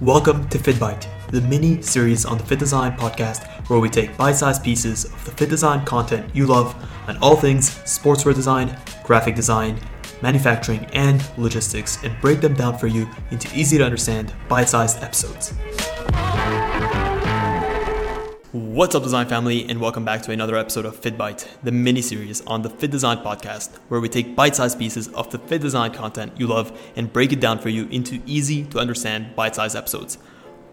Welcome to FittBite, the mini series on the FittDesign podcast where we take bite sized pieces of the FittDesign content you love on all things sportswear design, graphic design, manufacturing, and logistics and break them down for you into easy to understand bite sized episodes. What's up, design family, and welcome back to another episode of Fit FittBite, the mini series on the FittDesign podcast, where we take bite sized pieces of the FittDesign content you love and break it down for you into easy to understand bite sized episodes.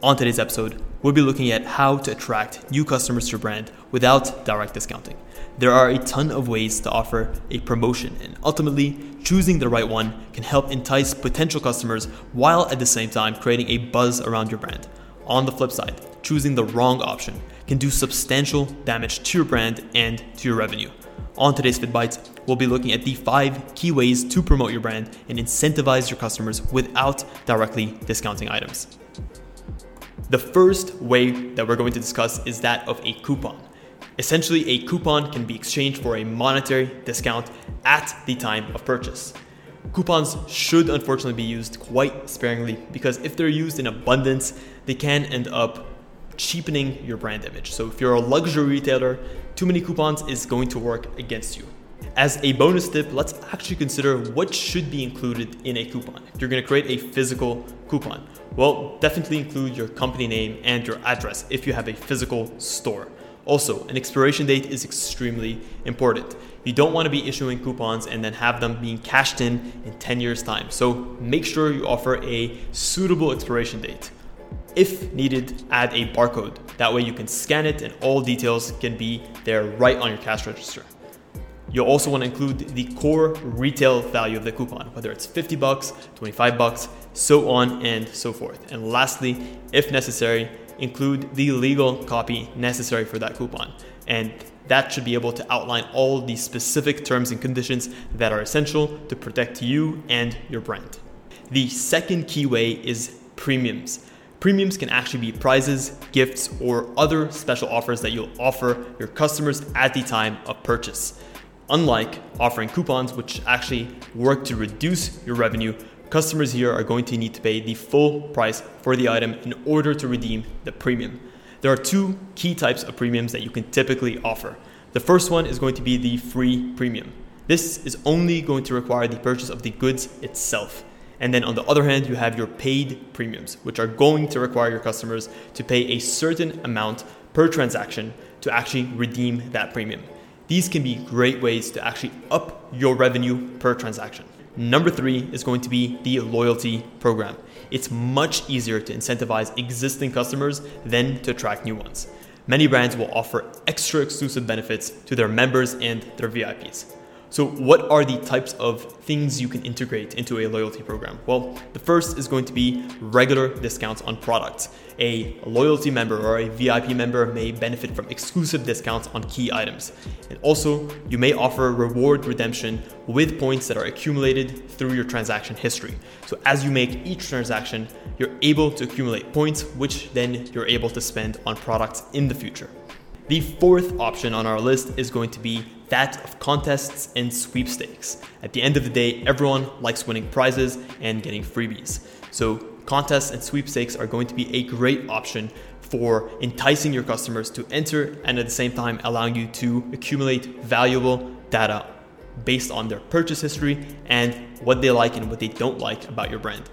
On today's episode, we'll be looking at how to attract new customers to your brand without direct discounting. There are a ton of ways to offer a promotion, and ultimately, choosing the right one can help entice potential customers while at the same time creating a buzz around your brand. On the flip side, choosing the wrong option can do substantial damage to your brand and to your revenue. On today's FittBites, we'll be looking at the five key ways to promote your brand and incentivize your customers without directly discounting items. The first way that we're going to discuss is that of a coupon. Essentially, a coupon can be exchanged for a monetary discount at the time of purchase. Coupons should unfortunately be used quite sparingly because if they're used in abundance, they can end up cheapening your brand image. So if you're a luxury retailer, too many coupons is going to work against you. As a bonus tip, let's actually consider what should be included in a coupon. If you're going to create a physical coupon, well, definitely include your company name and your address if you have a physical store. Also, an expiration date is extremely important. You don't want to be issuing coupons and then have them being cashed in in 10 years' time. So make sure you offer a suitable expiration date. If needed, add a barcode. That way you can scan it and all details can be there right on your cash register. You'll also want to include the core retail value of the coupon, whether it's 50 bucks, 25 bucks, so on and so forth. And lastly, if necessary, include the legal copy necessary for that coupon. And that should be able to outline all the specific terms and conditions that are essential to protect you and your brand. The second key way is premiums. Premiums can actually be prizes, gifts, or other special offers that you'll offer your customers at the time of purchase. Unlike offering coupons, which actually work to reduce your revenue, customers here are going to need to pay the full price for the item in order to redeem the premium. There are two key types of premiums that you can typically offer. The first one is going to be the free premium. This is only going to require the purchase of the goods itself. And then on the other hand, you have your paid premiums, which are going to require your customers to pay a certain amount per transaction to actually redeem that premium. These can be great ways to actually up your revenue per transaction. Number three is going to be the loyalty program. It's much easier to incentivize existing customers than to attract new ones. Many brands will offer extra exclusive benefits to their members and their VIPs. So, what are the types of things you can integrate into a loyalty program? Well, the first is going to be regular discounts on products. A loyalty member or a VIP member may benefit from exclusive discounts on key items. And also, you may offer reward redemption with points that are accumulated through your transaction history. So, as you make each transaction, you're able to accumulate points, which then you're able to spend on products in the future. The fourth option on our list is going to be that of contests and sweepstakes. At the end of the day, everyone likes winning prizes and getting freebies. So, contests and sweepstakes are going to be a great option for enticing your customers to enter and at the same time allowing you to accumulate valuable data based on their purchase history and what they like and what they don't like about your brand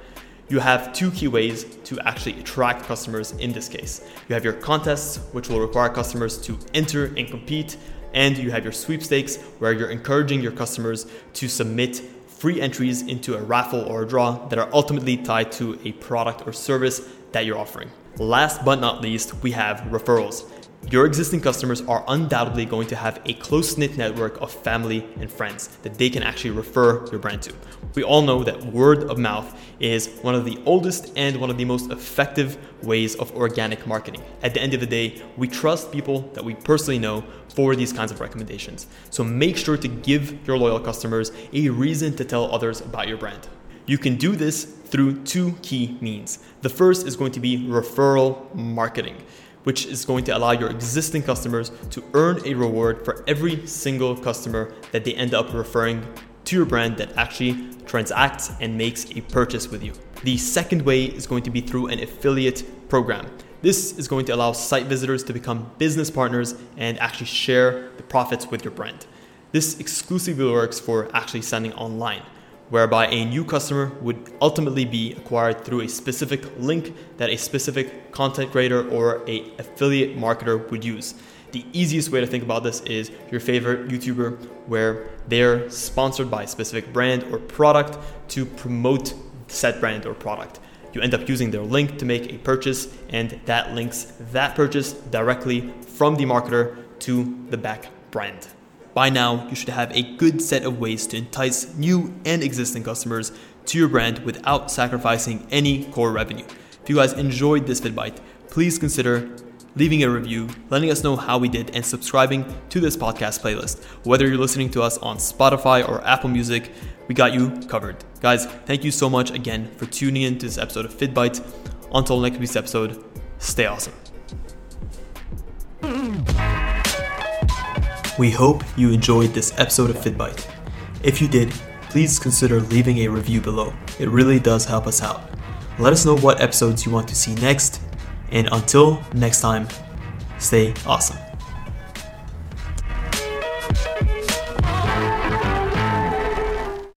you have two key ways to actually attract customers in this case. You have your contests, which will require customers to enter and compete, and you have your sweepstakes, where you're encouraging your customers to submit free entries into a raffle or a draw that are ultimately tied to a product or service that you're offering. Last but not least, we have referrals. Your existing customers are undoubtedly going to have a close knit network of family and friends that they can actually refer your brand to. We all know that word of mouth is one of the oldest and one of the most effective ways of organic marketing. At the end of the day, we trust people that we personally know for these kinds of recommendations. So make sure to give your loyal customers a reason to tell others about your brand. You can do this through two key means. The first is going to be referral marketing which is going to allow your existing customers to earn a reward for every single customer that they end up referring to your brand that actually transacts and makes a purchase with you. The second way is going to be through an affiliate program. This is going to allow site visitors to become business partners and actually share the profits with your brand. This exclusively works for actually selling online, whereby a new customer would ultimately be acquired through a specific link that a specific content creator or a affiliate marketer would use. The easiest way to think about this is your favorite YouTuber where they're sponsored by a specific brand or product to promote said brand or product you end up using their link to make a purchase, and that links that purchase directly from the marketer to the back brand. By now, you should have a good set of ways to entice new and existing customers to your brand without sacrificing any core revenue. If you guys enjoyed this FittBite, please consider leaving a review, letting us know how we did, and subscribing to this podcast playlist. Whether you're listening to us on Spotify or Apple Music, we got you covered. Guys, thank you so much again for tuning in to this episode of FittBite. Until next week's episode, stay awesome. We hope you enjoyed this episode of FittBite. If you did, please consider leaving a review below. It really does help us out. Let us know what episodes you want to see next, and until next time, stay awesome.